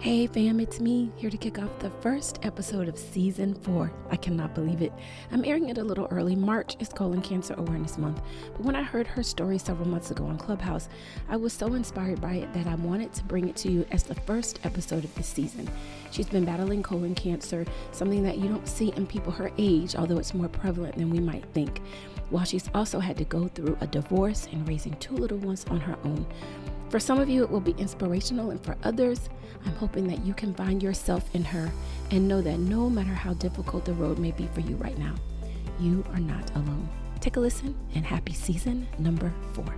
Hey fam, it's me here to kick off the first episode of season four. I cannot believe it. I'm airing it a little early. March is Colon Cancer Awareness Month. But when I heard her story several months ago on Clubhouse, I was so inspired by it that I wanted to bring it to you as the first episode of this season. She's been battling colon cancer, something that you don't see in people her age, although it's more prevalent than we might think. While she's also had to go through a divorce and raising two little ones on her own. For some of you, it will be inspirational, and for others, I'm hoping that you can find yourself in her and know that no matter how difficult the road may be for you right now, you are not alone. Take a listen and happy season number four.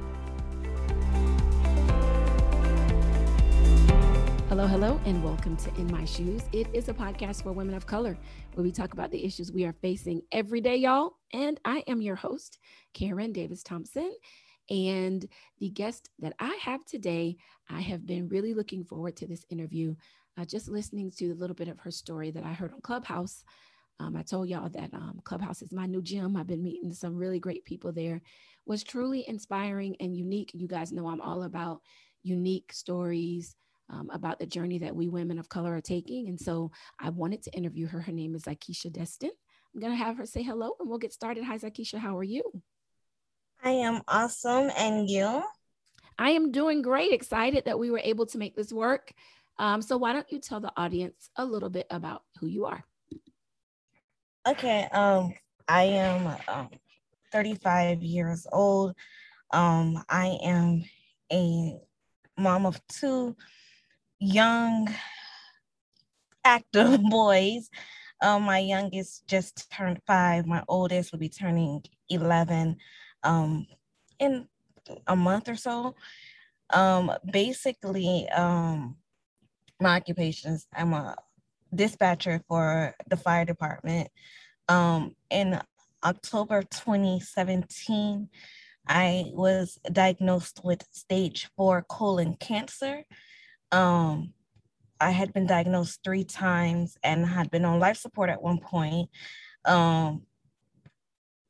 Hello, hello, and welcome to In My Shoes. It is a podcast for women of color where we talk about the issues we are facing every day, y'all. And I am your host, Karen Davis Thompson. And the guest that I have today, I have been really looking forward to this interview. Uh, just listening to a little bit of her story that I heard on Clubhouse. Um, I told y'all that um, Clubhouse is my new gym. I've been meeting some really great people there. Was truly inspiring and unique. You guys know I'm all about unique stories um, about the journey that we women of color are taking. And so I wanted to interview her. Her name is Zykeisha Destin. I'm going to have her say hello and we'll get started. Hi, Zykeisha. How are you? I am awesome. And you? I am doing great. Excited that we were able to make this work. Um, so, why don't you tell the audience a little bit about who you are? Okay. Um, I am um, 35 years old. Um, I am a mom of two young, active boys. Um, my youngest just turned five. My oldest will be turning 11 um, in a month or so. Um, basically, um, my occupations, I'm a dispatcher for the fire department. Um, in October 2017, I was diagnosed with stage four colon cancer. Um, I had been diagnosed three times and had been on life support at one point. Um,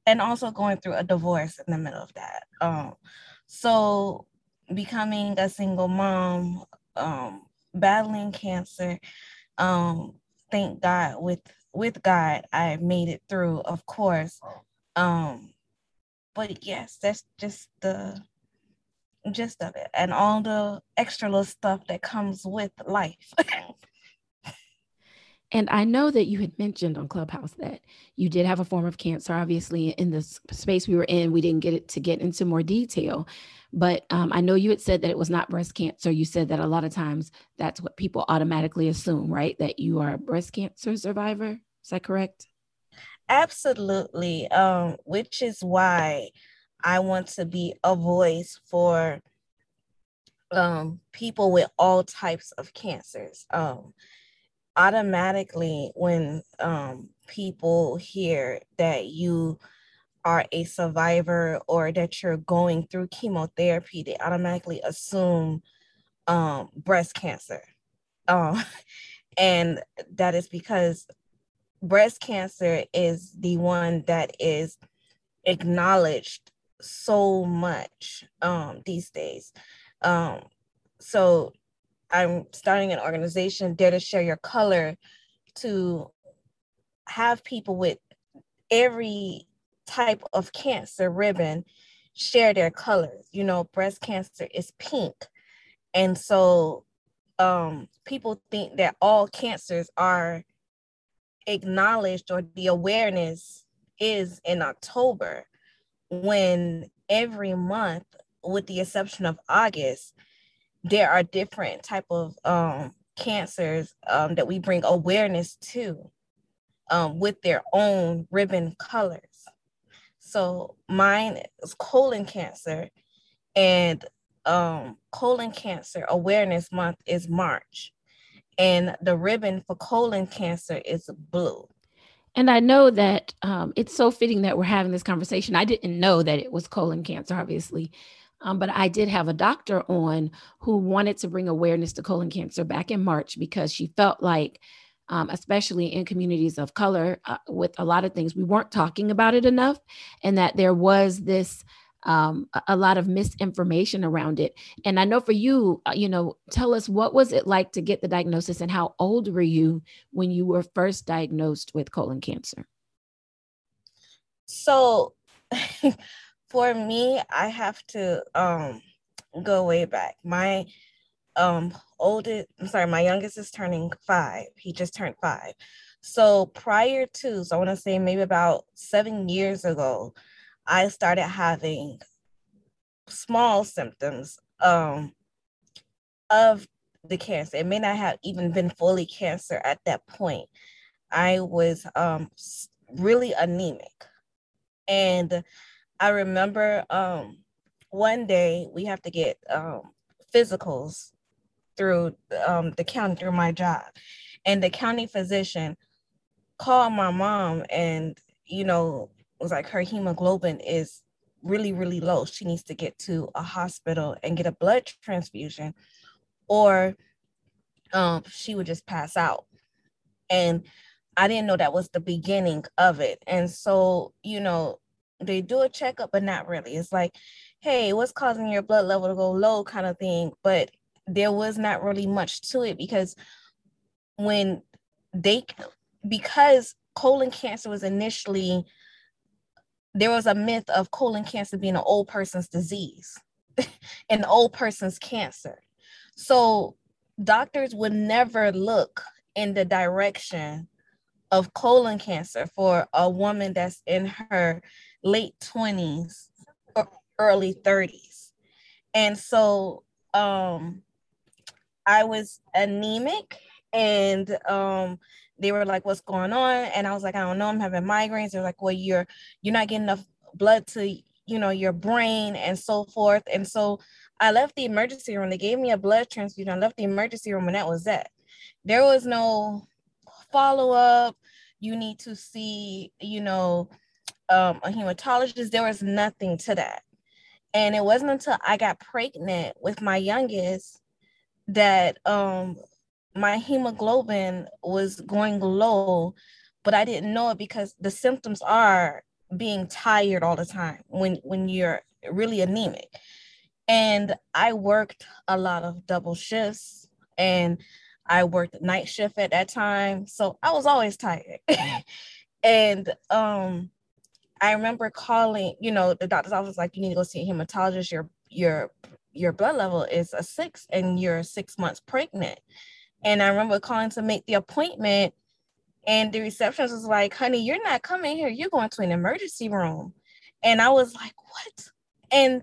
and also going through a divorce in the middle of that. Um, so becoming a single mom, um, battling cancer, um, thank God with with God I made it through, of course. Um, but yes, that's just the gist of it and all the extra little stuff that comes with life. And I know that you had mentioned on Clubhouse that you did have a form of cancer. Obviously, in the space we were in, we didn't get it to get into more detail. But um, I know you had said that it was not breast cancer. You said that a lot of times that's what people automatically assume, right? That you are a breast cancer survivor. Is that correct? Absolutely. Um, which is why I want to be a voice for um, people with all types of cancers. Um, automatically when um, people hear that you are a survivor or that you're going through chemotherapy, they automatically assume um, breast cancer. Um, and that is because breast cancer is the one that is acknowledged so much um, these days. Um, so I'm starting an organization, Dare to Share Your Color, to have people with every type of cancer ribbon share their colors. You know, breast cancer is pink. And so um, people think that all cancers are acknowledged or the awareness is in October when every month, with the exception of August, there are different type of um, cancers um, that we bring awareness to um, with their own ribbon colors. So mine is colon cancer, and um, colon cancer awareness month is March, and the ribbon for colon cancer is blue. And I know that um, it's so fitting that we're having this conversation. I didn't know that it was colon cancer, obviously. Um, but I did have a doctor on who wanted to bring awareness to colon cancer back in March because she felt like, um, especially in communities of color, uh, with a lot of things, we weren't talking about it enough, and that there was this um, a lot of misinformation around it. And I know for you, uh, you know, tell us what was it like to get the diagnosis and how old were you when you were first diagnosed with colon cancer? So for me, I have to um, go way back. My um oldest, I'm sorry, my youngest is turning five. He just turned five. So prior to, so I want to say maybe about seven years ago, I started having small symptoms um, of the cancer. It may not have even been fully cancer at that point. I was um, really anemic. And I remember um, one day we have to get um, physicals through um, the county, through my job. And the county physician called my mom and, you know, was like her hemoglobin is really, really low. She needs to get to a hospital and get a blood transfusion, or um, she would just pass out. And I didn't know that was the beginning of it. And so, you know, they do a checkup, but not really. It's like, hey, what's causing your blood level to go low kind of thing. But there was not really much to it because when they, because colon cancer was initially there was a myth of colon cancer being an old person's disease, an old person's cancer. So doctors would never look in the direction of colon cancer for a woman that's in her late 20s or early 30s. And so um, I was anemic and um, they were like, what's going on? And I was like, I don't know, I'm having migraines. They're like, well, you're you're not getting enough blood to, you know, your brain and so forth. And so I left the emergency room. They gave me a blood transfusion. I left the emergency room and that was that. There was no follow-up. You need to see, you know, um, a hematologist. There was nothing to that. And it wasn't until I got pregnant with my youngest that um my hemoglobin was going low, but I didn't know it because the symptoms are being tired all the time when when you're really anemic. And I worked a lot of double shifts and I worked night shift at that time. So I was always tired. and um I remember calling, you know, the doctor's office like you need to go see a hematologist. Your your your blood level is a six and you're six months pregnant. And I remember calling to make the appointment, and the receptionist was like, honey, you're not coming here. You're going to an emergency room. And I was like, what? And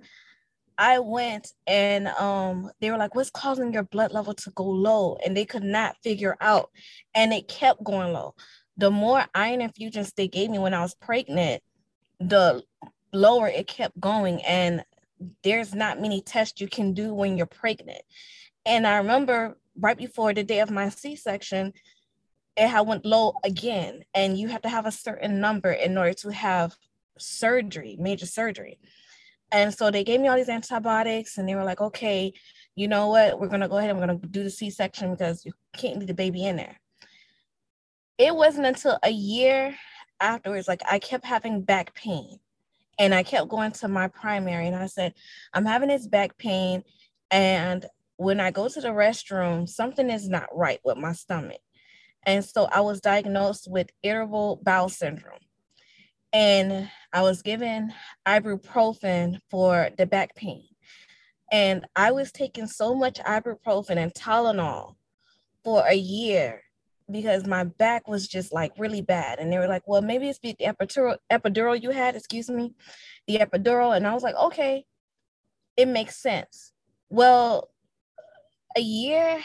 I went and um, they were like, what's causing your blood level to go low? And they could not figure out. And it kept going low. The more iron infusions they gave me when I was pregnant, the lower it kept going. And there's not many tests you can do when you're pregnant. And I remember right before the day of my C-section, it had went low again. And you have to have a certain number in order to have surgery, major surgery. And so they gave me all these antibiotics and they were like, okay, you know what? We're gonna go ahead and we're gonna do the C-section because you can't leave the baby in there. It wasn't until a year afterwards, like I kept having back pain. And I kept going to my primary and I said, I'm having this back pain and when I go to the restroom, something is not right with my stomach. And so I was diagnosed with irritable bowel syndrome. And I was given ibuprofen for the back pain. And I was taking so much ibuprofen and Tylenol for a year because my back was just like really bad. And they were like, well, maybe it's the epidural, epidural you had, excuse me, the epidural. And I was like, okay, it makes sense. Well, a year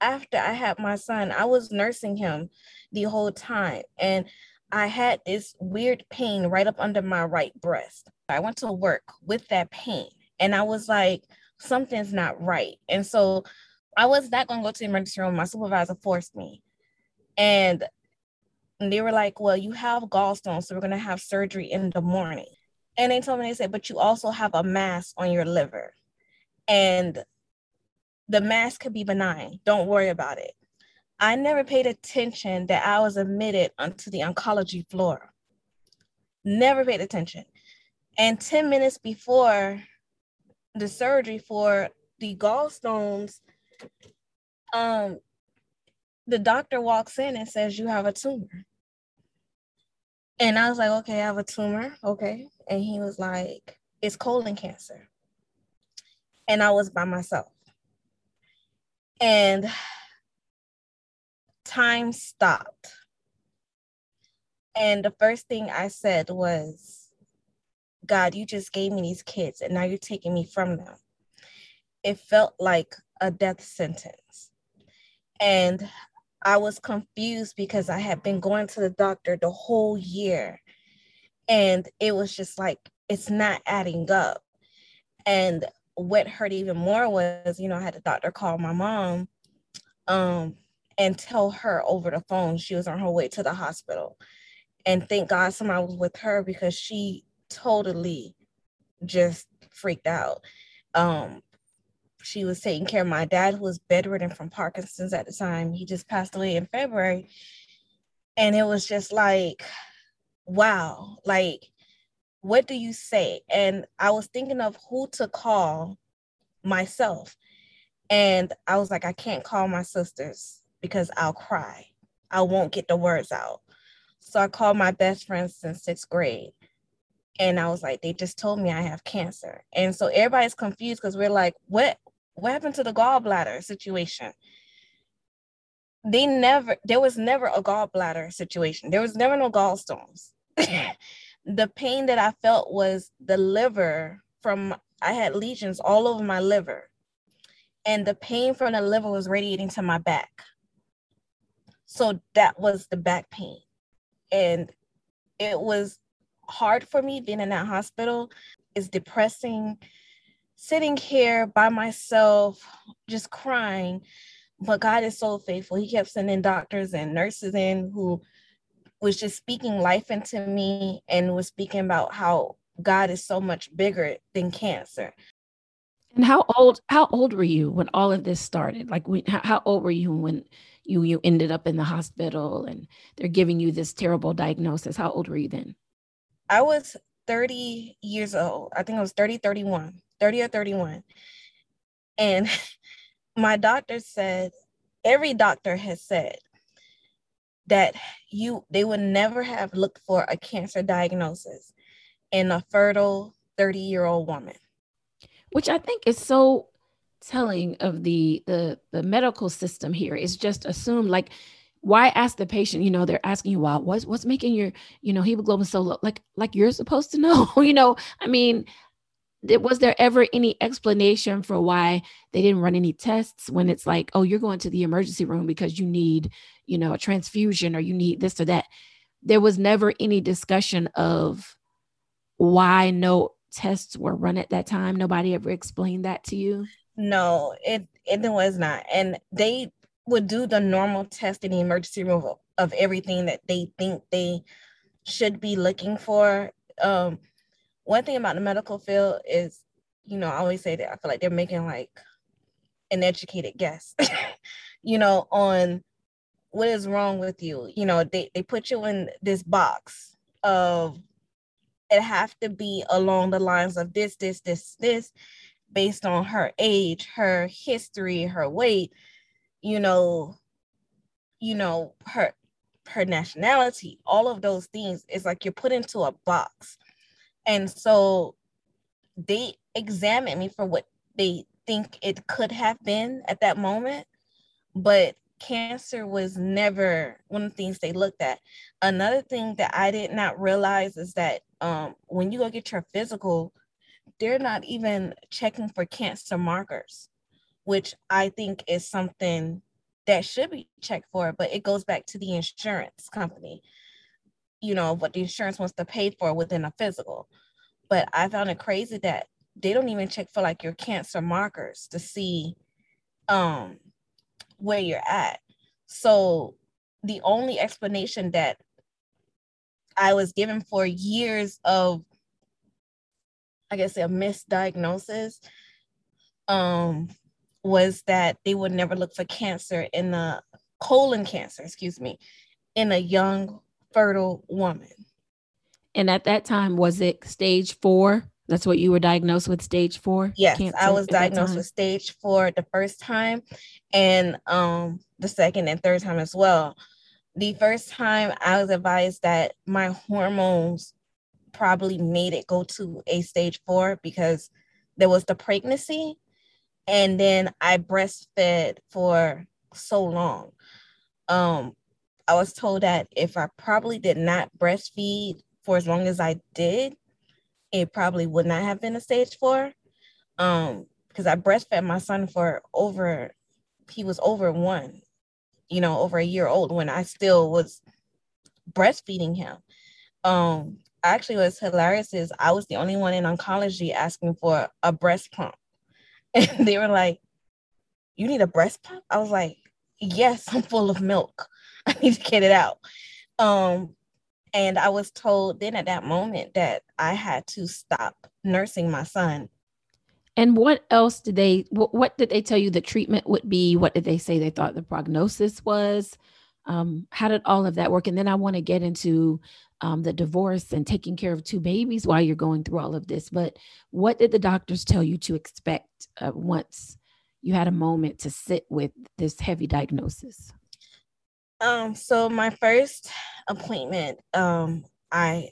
after I had my son, I was nursing him the whole time. And I had this weird pain right up under my right breast. I went to work with that pain and I was like, something's not right. And so I was not going to go to the emergency room. My supervisor forced me. And they were like, well, you have gallstones, so we're going to have surgery in the morning. And they told me, they said, but you also have a mass on your liver. And the mass could be benign. Don't worry about it. I never paid attention that I was admitted onto the oncology floor. Never paid attention. And 10 minutes before the surgery for the gallstones, um, the doctor walks in and says, You have a tumor. And I was like, Okay, I have a tumor. Okay. And he was like, It's colon cancer. And I was by myself. And time stopped. And the first thing I said was, God, you just gave me these kids and now you're taking me from them. It felt like a death sentence. And I was confused because I had been going to the doctor the whole year. And it was just like, it's not adding up. And what hurt even more was, you know, I had the doctor call my mom um, and tell her over the phone she was on her way to the hospital. And thank God somebody was with her because she totally just freaked out. Um, she was taking care of my dad, who was bedridden from Parkinson's at the time. He just passed away in February. And it was just like, wow, like, what do you say? And I was thinking of who to call myself. And I was like, I can't call my sisters because I'll cry. I won't get the words out. So I called my best friend since sixth grade. And I was like, they just told me I have cancer. And so everybody's confused because we're like, what what happened to the gallbladder situation? They never, there was never a gallbladder situation. There was never no gallstones. the pain that I felt was the liver from, I had lesions all over my liver. And the pain from the liver was radiating to my back. So that was the back pain. And it was hard for me being in that hospital. It's depressing sitting here by myself, just crying. But God is so faithful. He kept sending doctors and nurses in who was just speaking life into me and was speaking about how God is so much bigger than cancer. And how old how old were you when all of this started? Like when, how, how old were you when you you ended up in the hospital and they're giving you this terrible diagnosis? How old were you then? I was 30 years old. I think I was 30 31. 30 or 31. And my doctor said, every doctor has said that you they would never have looked for a cancer diagnosis in a fertile 30 year old woman. Which i think is so telling of the the the medical system here. Is just assume like why ask the patient you know they're asking you well what's what's making your you know hemoglobin so low? Like like you're supposed to know you know? I mean was there ever any explanation for why they didn't run any tests when it's like oh you're going to the emergency room because you need you know a transfusion or you need this or that? There was never any discussion of why no tests were run at that time. Nobody ever explained that to you? No it it was not. And they would do the normal test in the emergency room of, of everything that they think they should be looking for. Um one thing about the medical field is, you know, I always say that I feel like they're making like an educated guess, you know, on what is wrong with you. You know, they, they put you in this box of it have to be along the lines of this, this, this, this, based on her age, her history, her weight, you know, you know, her her nationality, all of those things is like you're put into a box. And so they examine me for what they think it could have been at that moment. But cancer was never one of the things they looked at. Another thing that I did not realize is that um, when you go get your physical, they're not even checking for cancer markers, which I think is something that should be checked for, but it goes back to the insurance company you know, what the insurance wants to pay for within a physical. But I found it crazy that they don't even check for like your cancer markers to see um where you're at. So the only explanation that I was given for years of I guess a misdiagnosis um was that they would never look for cancer in the colon cancer, excuse me, in a young fertile woman. And at that time, was it stage four? That's what you were diagnosed with, stage four? Yes, I was diagnosed with stage four the first time, and um the second and third time as well. The first time I was advised that my hormones probably made it go to a stage four because there was the pregnancy, and then I breastfed for so long. Um, I was told that if I probably did not breastfeed for as long as I did, it probably would not have been a stage four. Um, because I breastfed my son for over, he was over one, you know, over a year old when I still was breastfeeding him. Um, actually, what's hilarious is I was the only one in oncology asking for a breast pump, and they were like, "You need a breast pump?" I was like, "Yes, I'm full of milk. I need to get it out." Um, and I was told then at that moment that I had to stop nursing my son. And what else did they, what, what did they tell you the treatment would be? What did they say they thought the prognosis was? Um, how did all of that work? And then I want to get into um, the divorce and taking care of two babies while you're going through all of this. But what did the doctors tell you to expect uh, once you had a moment to sit with this heavy diagnosis? Um, so my first appointment, um, I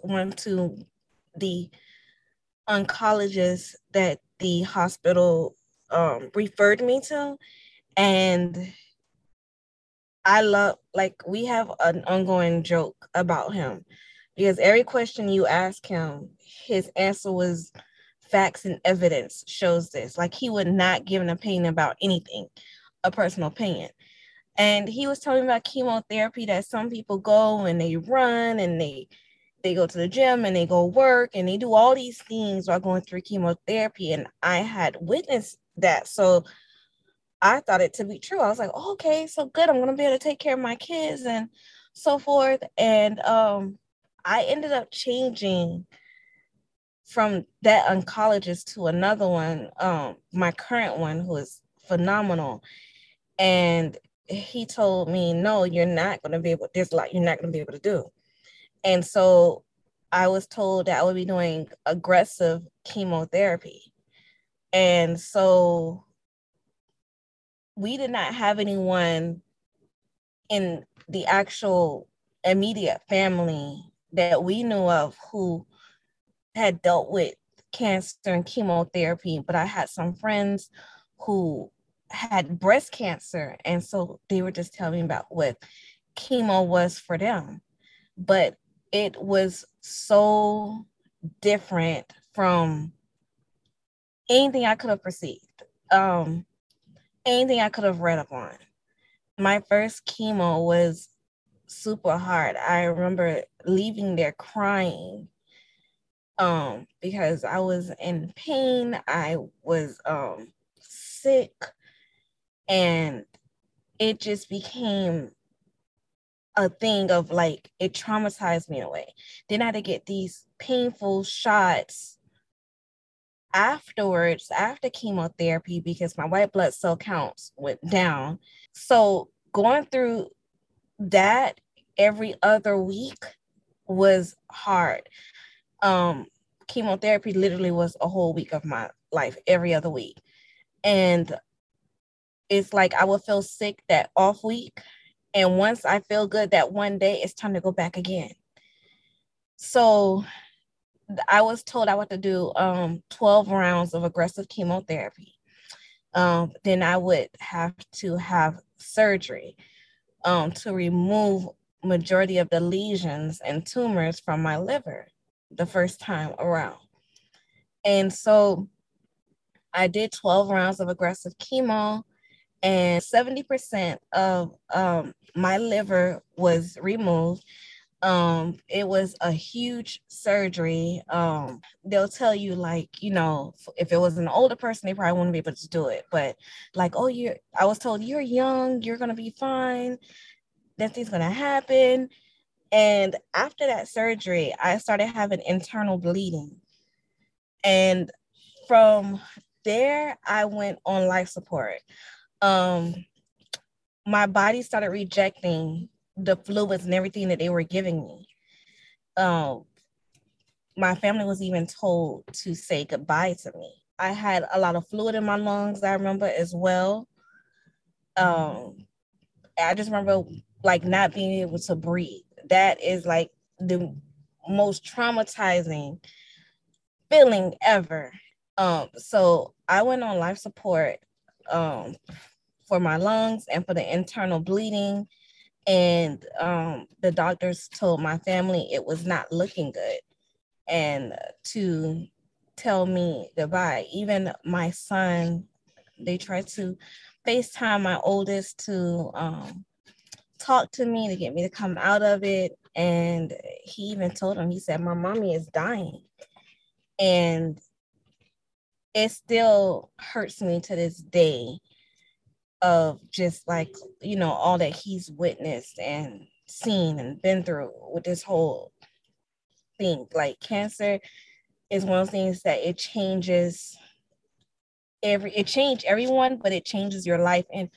went to the oncologist that the hospital um, referred me to, and I love like we have an ongoing joke about him because every question you ask him, his answer was facts and evidence shows this. Like he would not give an opinion about anything, a personal opinion and he was telling me about chemotherapy that some people go and they run and they they go to the gym and they go work and they do all these things while going through chemotherapy. And i had witnessed that. So i thought it to be true. I was like oh, okay so good. I'm going to be able to take care of my kids and so forth. And um i ended up changing from that oncologist to another one um my current one who is phenomenal. And he told me, no, you're not going to be able, there's a lot you're not going to be able to do. And so I was told that I would be doing aggressive chemotherapy. And so we did not have anyone in the actual immediate family that we knew of who had dealt with cancer and chemotherapy, but I had some friends who had breast cancer. And so they were just telling me about what chemo was for them. But it was so different from anything I could have perceived, um, anything I could have read up on. My first chemo was super hard. I remember leaving there crying um because I was in pain. I was um sick and it just became a thing of like it traumatized me in a way. Then I had to get these painful shots afterwards, after chemotherapy, because my white blood cell counts went down. So going through that every other week was hard. Um, chemotherapy literally was a whole week of my life every other week. And it's like I will feel sick that off week. And once I feel good that one day, it's time to go back again. So I was told I would to do um, 12 rounds of aggressive chemotherapy. Um, then I would have to have surgery um, to remove majority of the lesions and tumors from my liver the first time around. And so I did 12 rounds of aggressive chemo and 70% of um, my liver was removed. Um, it was a huge surgery. Um, they'll tell you, like, you know, if it was an older person, they probably wouldn't be able to do it. But, like, oh, you're, I was told you're young, you're going to be fine, nothing's going to happen. And after that surgery, I started having internal bleeding. And from there, I went on life support um my body started rejecting the fluids and everything that they were giving me. Um, my family was even told to say goodbye to me. I had a lot of fluid in my lungs, I remember as well. Um, I just remember like not being able to breathe. That is like the most traumatizing feeling ever. Um, so I went on life support um for my lungs and for the internal bleeding. And um, the doctors told my family it was not looking good and to tell me goodbye. Even my son, they tried to FaceTime my oldest to um, talk to me to get me to come out of it. And he even told him, he said, My mommy is dying. And it still hurts me to this day of just like, you know, all that he's witnessed and seen and been through with this whole thing. Like cancer is one of those things that it changes every it changed everyone, but it changes your life in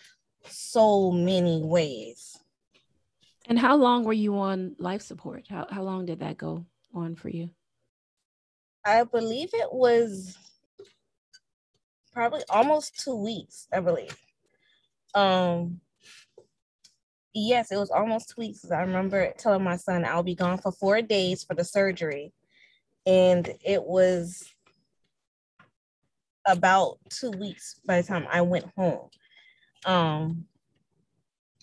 so many ways. And how long were you on life support? How how long did that go on for you? I believe it was probably almost two weeks, I believe. Um yes, it was almost two weeks. I remember telling my son I'll be gone for four days for the surgery. And it was about two weeks by the time I went home. Um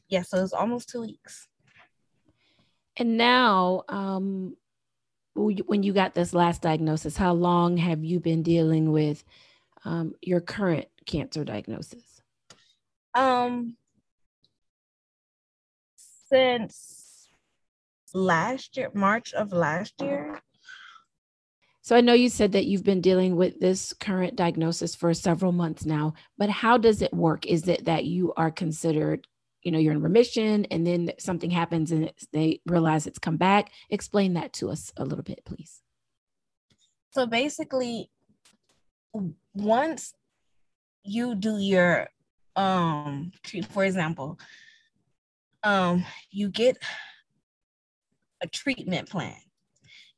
yeah, so it was almost two weeks. And now, um, when you got this last diagnosis, how long have you been dealing with um, your current cancer diagnosis? Um, since last year, March of last year. So I know you said that you've been dealing with this current diagnosis for several months now, but how does it work? Is it that you are considered, you know, you're in remission and then something happens and they realize it's come back? Explain that to us a little bit, please. So basically, once you do your um treat for example, um, you get a treatment plan.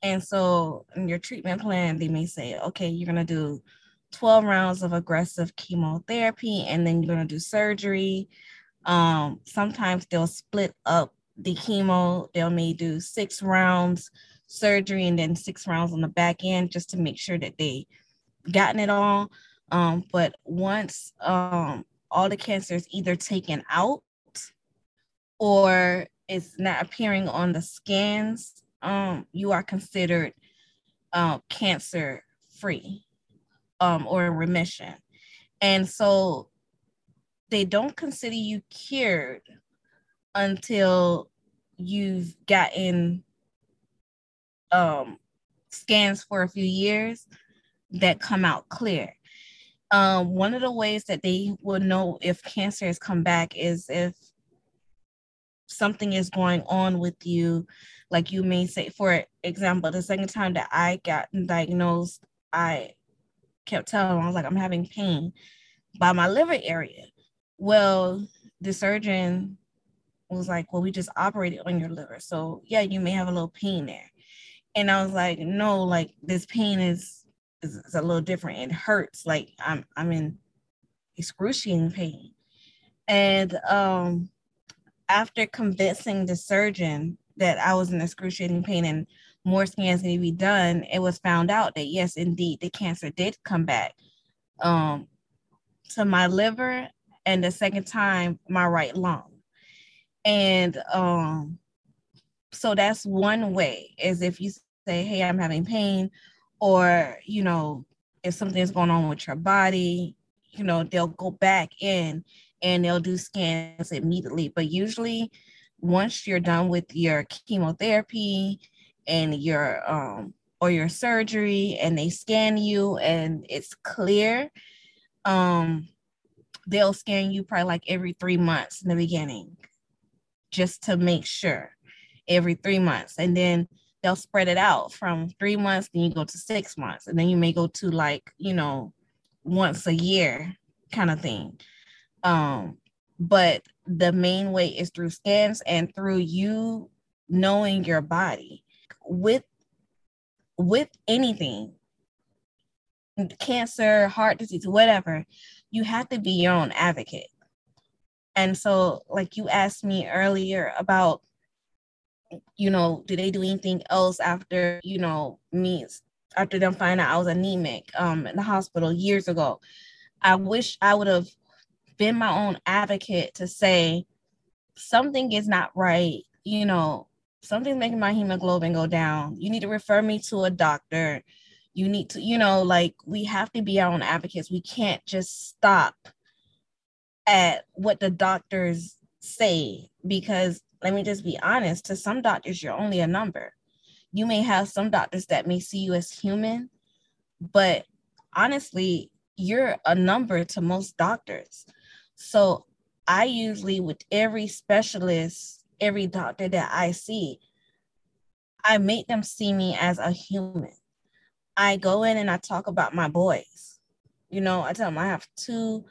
And so in your treatment plan, they may say, okay, you're going to do 12 rounds of aggressive chemotherapy and then you're going to do surgery. Um, sometimes they'll split up the chemo, they'll may do six rounds surgery and then six rounds on the back end just to make sure that they gotten it all. Um, but once um, all the cancer is either taken out or it's not appearing on the scans, um, you are considered uh, cancer free um, or in remission. And so they don't consider you cured until you've gotten um, scans for a few years that come out clear. Um, one of the ways that they will know if cancer has come back is if something is going on with you. Like you may say for example the second time that i got diagnosed i kept telling i was like i'm having pain by my liver area. Well the surgeon was like well we just operated on your liver so yeah you may have a little pain there. And i was like no like this pain is is, is a little different it hurts like i'm i'm in excruciating pain and um after convincing the surgeon that I was in excruciating pain and more scans need to be done, it was found out that yes, indeed, the cancer did come back um, to my liver and the second time my right lung. And um, so that's one way is if you say, hey, I'm having pain, or you know, if something's going on with your body, you know, they'll go back in and they'll do scans immediately. But usually, once you're done with your chemotherapy and your um or your surgery and they scan you and it's clear, um, they'll scan you probably like every three months in the beginning, just to make sure every three months. And then they'll spread it out from three months, then you go to six months, and then you may go to like, you know, once a year kind of thing. Um, but the main way is through scans and through you knowing your body. With with anything cancer, heart disease, whatever, you have to be your own advocate. And so, like you asked me earlier about, you know, do they do anything else after, you know, me, after them finding out I was anemic um, in the hospital years ago? I wish I would have been my own advocate to say something is not right, you know, something's making my hemoglobin go down. You need to refer me to a doctor you need to you know like we have to be our own advocates we can't just stop at what the doctors say because let me just be honest to some doctors you're only a number you may have some doctors that may see you as human but honestly you're a number to most doctors so i usually with every specialist every doctor that i see i make them see me as a human I go in and I talk about my boys. You know, I tell them I have two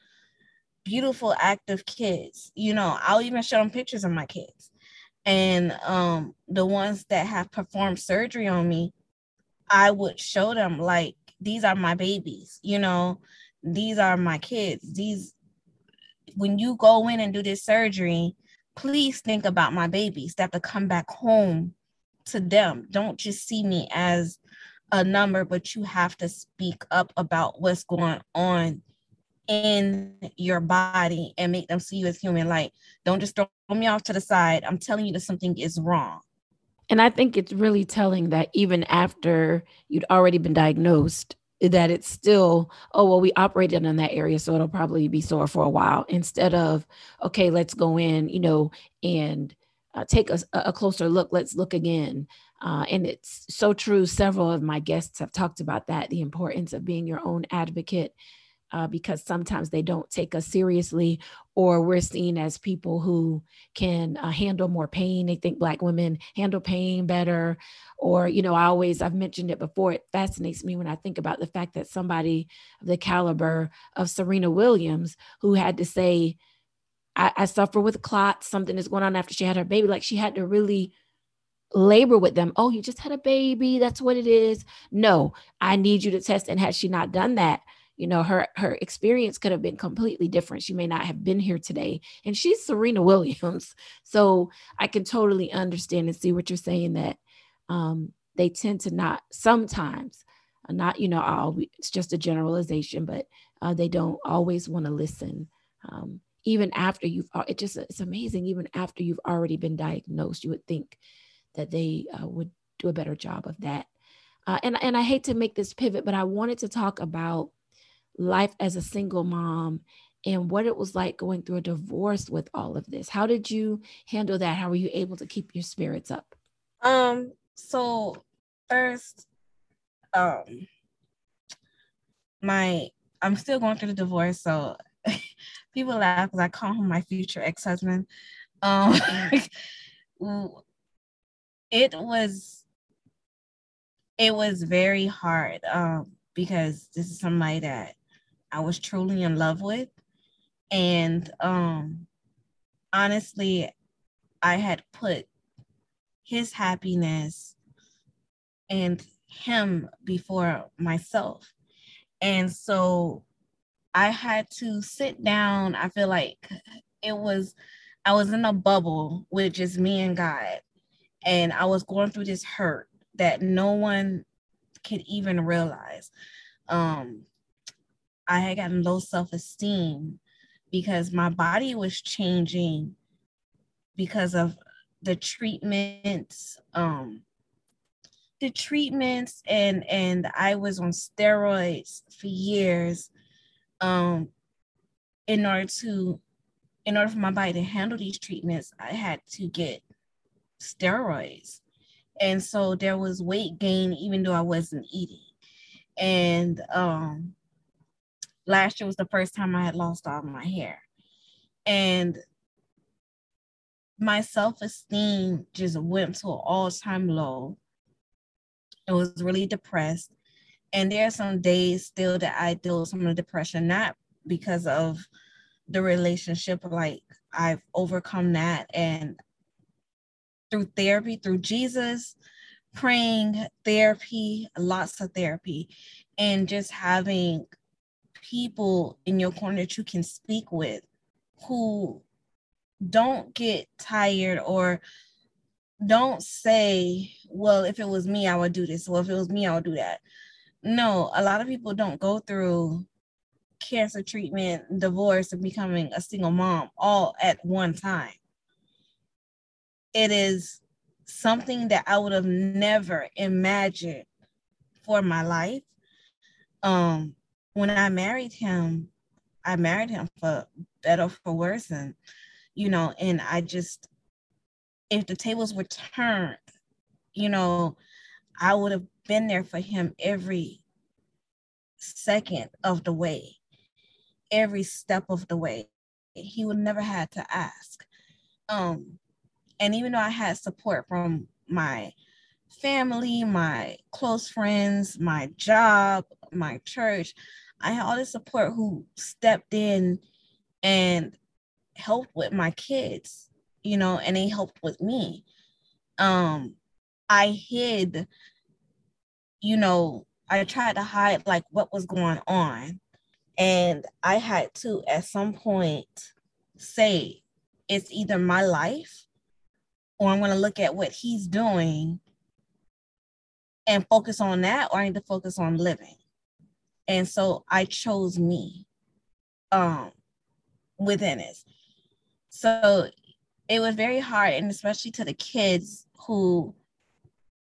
beautiful, active kids. You know, I'll even show them pictures of my kids. And um, the ones that have performed surgery on me, I would show them like these are my babies, you know, these are my kids. These when you go in and do this surgery, please think about my babies that have to come back home to them. Don't just see me as a number, but you have to speak up about what's going on in your body and make them see you as human. Like, don't just throw me off to the side. I'm telling you that something is wrong. And I think it's really telling that even after you'd already been diagnosed, that it's still, oh, well, we operated in that area, so it'll probably be sore for a while instead of, okay, let's go in, you know, and uh, take a, a closer look. Let's look again. Uh, and it's so true. Several of my guests have talked about that the importance of being your own advocate. Uh, because sometimes they don't take us seriously, or we're seen as people who can uh, handle more pain. They think Black women handle pain better. Or, you know, I always, I've mentioned it before, it fascinates me when I think about the fact that somebody of the caliber of Serena Williams, who had to say, I, I suffer with clots, something is going on after she had her baby, like she had to really labor with them. Oh, you just had a baby. That's what it is. No, I need you to test. And had she not done that, you know, her her experience could have been completely different. She may not have been here today. And she's Serena Williams. So I can totally understand and see what you're saying that um, they tend to not sometimes uh, not you know all it's just a generalization but uh, they don't always want to listen um, even after you've it just it's amazing even after you've already been diagnosed you would think that they uh, would do a better job of that. Uh, and, and I hate to make this pivot, but I wanted to talk about life as a single mom and what it was like going through a divorce with all of this. How did you handle that? How were you able to keep your spirits up? Um, so first, um, my I'm still going through the divorce, so people laugh because I call him my future ex-husband. Um, it was it was very hard um, because this is somebody that I was truly in love with. And um, honestly, I had put his happiness and him before myself. And so I had to sit down. I feel like it was, I was in a bubble with just me and God and I was going through this hurt that no one could even realize. Um, I had gotten low self esteem because my body was changing because of the treatments, um, the treatments, and and I was on steroids for years, um, in order to, in order for my body to handle these treatments, I had to get steroids. And so there was weight gain even though I wasn't eating. And um last year was the first time I had lost all my hair. And my self-esteem just went to an all-time low. I was really depressed. And there are some days still that I deal with some of the depression, not because of the relationship, like I've overcome that and through therapy, through Jesus, praying, therapy, lots of therapy, and just having people in your corner that you can speak with who don't get tired or don't say, well, if it was me, I would do this. Well, if it was me, I would do that. No, a lot of people don't go through cancer treatment, divorce, and becoming a single mom all at one time. It is something that I would have never imagined for my life. Um, when I married him, I married him for better for worse, and you know, and I just if the tables were turned, you know, I would have been there for him every second of the way, every step of the way. He would never had to ask. Um, and even though I had support from my family, my close friends, my job, my church, I had all this support who stepped in and helped with my kids, you know, and they helped with me. Um, I hid, you know, I tried to hide like what was going on. And I had to at some point say, it's either my life or I'm going to look at what he's doing and focus on that, or I need to focus on living. And so I chose me um, within it. So it was very hard, and especially to the kids who,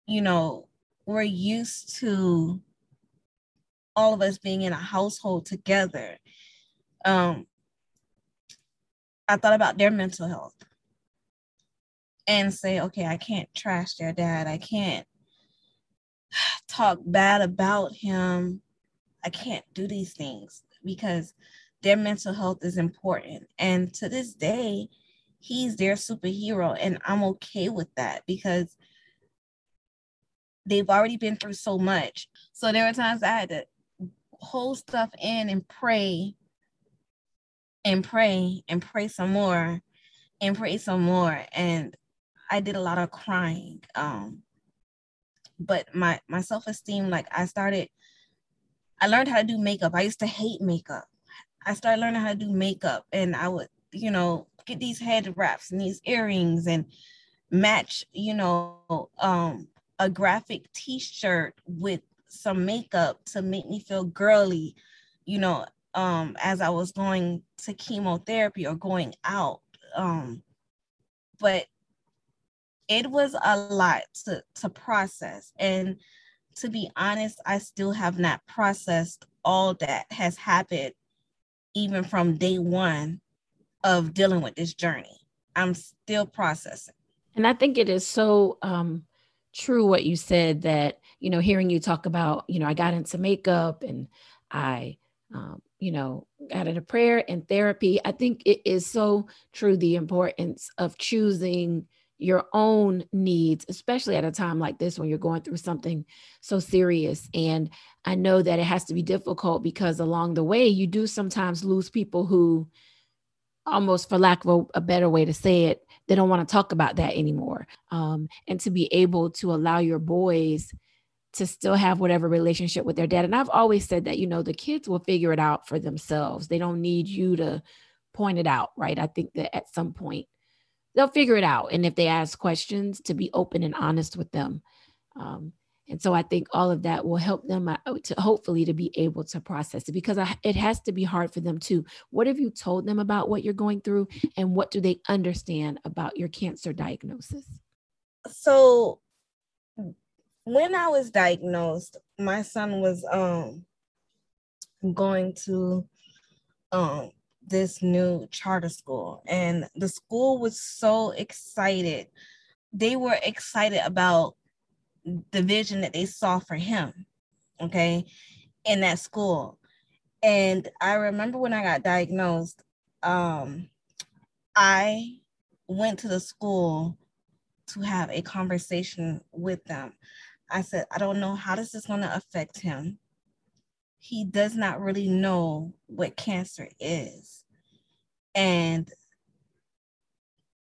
you know, were used to all of us being in a household together. Um, I thought about their mental health and say, okay, I can't trash their dad. I can't talk bad about him. I can't do these things because their mental health is important. And to this day, he's their superhero. And I'm okay with that because they've already been through so much. So there were times I had to hold stuff in and pray and pray and pray some more and pray some more. And I did a lot of crying. Um, but my my self-esteem, like I started, I learned how to do makeup. I used to hate makeup. I started learning how to do makeup and I would, you know, get these head wraps and these earrings and match, you know, um, a graphic t-shirt with some makeup to make me feel girly, you know, um, as I was going to chemotherapy or going out. Um, but it was a lot to, to process. And to be honest, I still have not processed all that has happened, even from day one of dealing with this journey. I'm still processing. And I think it is so um, true what you said that, you know, hearing you talk about, you know, I got into makeup and I, um, you know, got into prayer and therapy. I think it is so true the importance of choosing your own needs, especially at a time like this when you're going through something so serious. And I know that it has to be difficult because along the way, you do sometimes lose people who, almost for lack of a, a better way to say it, they don't want to talk about that anymore. Um, and to be able to allow your boys to still have whatever relationship with their dad. And I've always said that, you know, the kids will figure it out for themselves. They don't need you to point it out, right? I think that at some point they'll figure it out. And if they ask questions, to be open and honest with them. Um, and so I think all of that will help them uh, to hopefully to be able to process it because I, it has to be hard for them too. What have you told them about what you're going through and what do they understand about your cancer diagnosis? So when I was diagnosed, my son was um going to um this new charter school and the school was so excited. They were excited about the vision that they saw for him okay in that school. And i remember when i got diagnosed um i went to the school to have a conversation with them. I said i don't know how this is going to affect him he does not really know what cancer is. And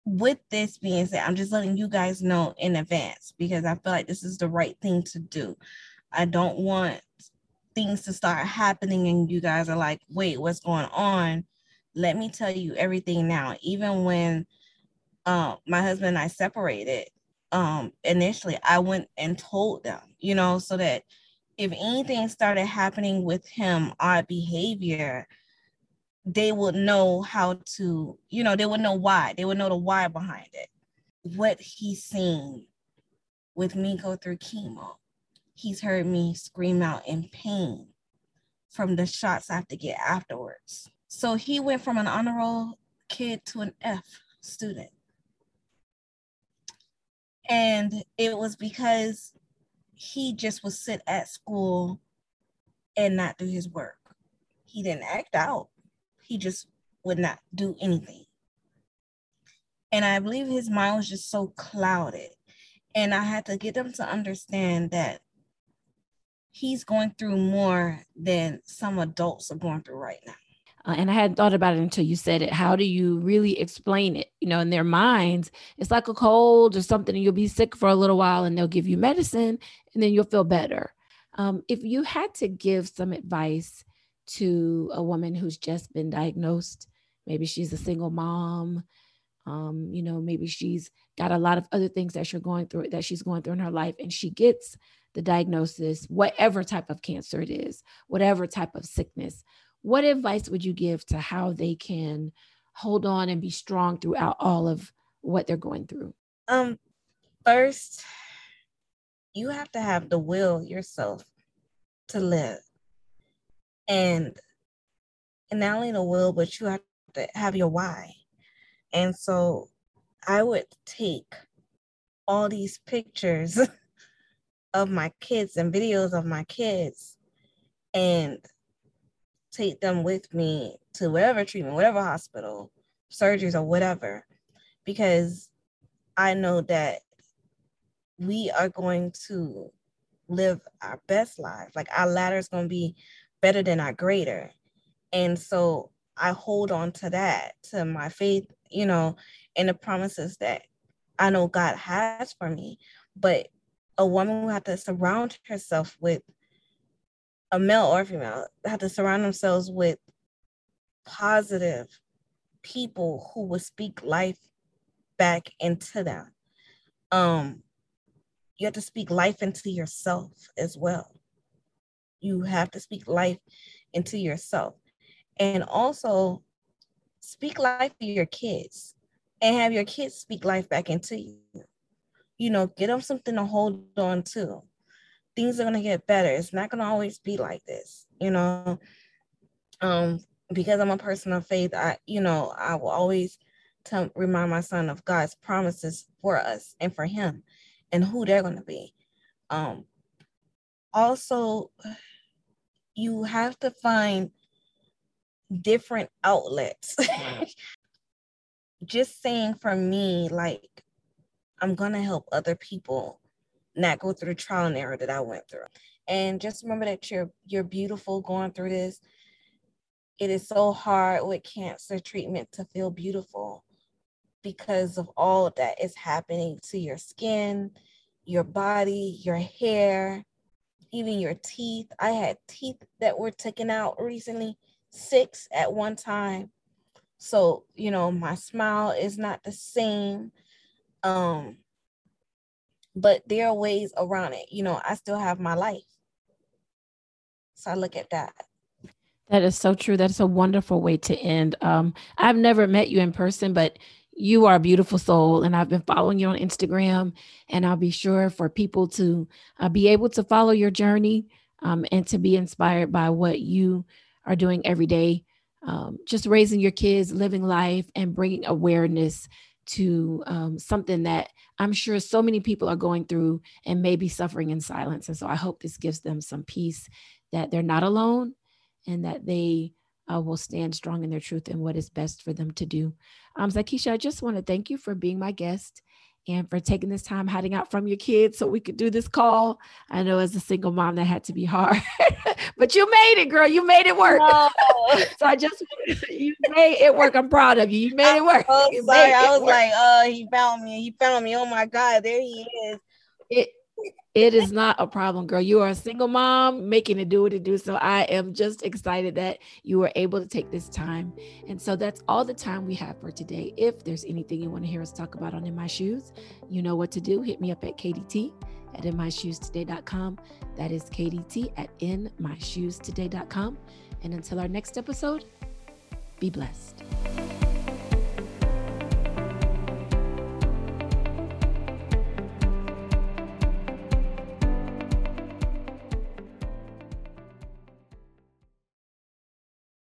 with this being said, I'm just letting you guys know in advance because I feel like this is the right thing to do. I don't want things to start happening and you guys are like, wait, what's going on? Let me tell you everything now. Even when uh, my husband and I separated, um, initially, I went and told them, you know, so that if anything started happening with him, odd behavior, they would know how to, you know, they would know why. They would know the why behind it. What he's seen with me go through chemo, he's heard me scream out in pain from the shots I have to get afterwards. So he went from an honor roll kid to an F student. And it was because he just would sit at school and not do his work. He didn't act out he just would not do anything. And I believe his mind was just so clouded. And I had to get them to understand that he's going through more than some adults are going through right now. Uh, and I hadn't thought about it until you said it. How do you really explain it? You know, in their minds, it's like a cold or something, and you'll be sick for a little while and they'll give you medicine and then you'll feel better. Um, if you had to give some advice to a woman who's just been diagnosed. Maybe she's a single mom. Um, you know, maybe she's got a lot of other things that she's going through that she's going through in her life, and she gets the diagnosis, whatever type of cancer it is, whatever type of sickness. What advice would you give to how they can hold on and be strong throughout all of what they're going through? Um, first, you have to have the will yourself to live and and not only the will but you have to have your why and so i would take all these pictures of my kids and videos of my kids and take them with me to whatever treatment whatever hospital surgeries or whatever because i know that we are going to live our best life like our latter is going to be better than our greater. And so I hold on to that, to my faith, you know, and the promises that I know God has for me. But a woman will have to surround herself with a male or female, have to surround themselves with positive people who will speak life back into them. Um, you have to speak life into yourself as well. You have to speak life into yourself. And also speak life to your kids and have your kids speak life back into you. You know get them something to hold on to things are going to get better. It's not going to always be like this you know? Um because i'm a person of faith i you know i will always tell remind my son of god's promises for us and for him and who they're going to be. Um also you have to find different outlets. Just saying for me, like, I'm gonna help other people not go through the trial and error that I went through. And just remember that you're you're beautiful going through this. It is so hard with cancer treatment to feel beautiful because of all that is happening to your skin, your body, your hair, even your teeth. I had teeth that were taken out recently, six at one time. So, you know, my smile is not the same. Um, but there are ways around it. You know, I still have my life. So I look at that. That is so true. That's a wonderful way to end. Um, I've never met you in person, but you are a beautiful soul and i've been following you on instagram and i'll be sure for people to uh, be able to follow your journey um, and to be inspired by what you are doing every day um, just raising your kids living life and bringing awareness to um, something that i'm sure so many people are going through and maybe suffering in silence and so i hope this gives them some peace that they're not alone and that they uh, will stand strong in their truth and what is best for them to do. Um, Zakisha, I just want to thank you for being my guest and for taking this time hiding out from your kids so we could do this call. I know as a single mom that had to be hard, but you made it, girl. You made it work. No. so I just you made it work. I'm proud of you. You made it work. Oh, sorry. I was work. like, oh, he found me. He found me. Oh my God, there he is. It it is not a problem, girl. You are a single mom making it do what it do. So I am just excited that you were able to take this time. And so that's all the time we have for today. If there's anything you want to hear us talk about on In My Shoes, you know what to do. Hit me up at KDT at inmyshoestoday.com. That is KDT at inmyshoestoday.com. And until our next episode, be blessed.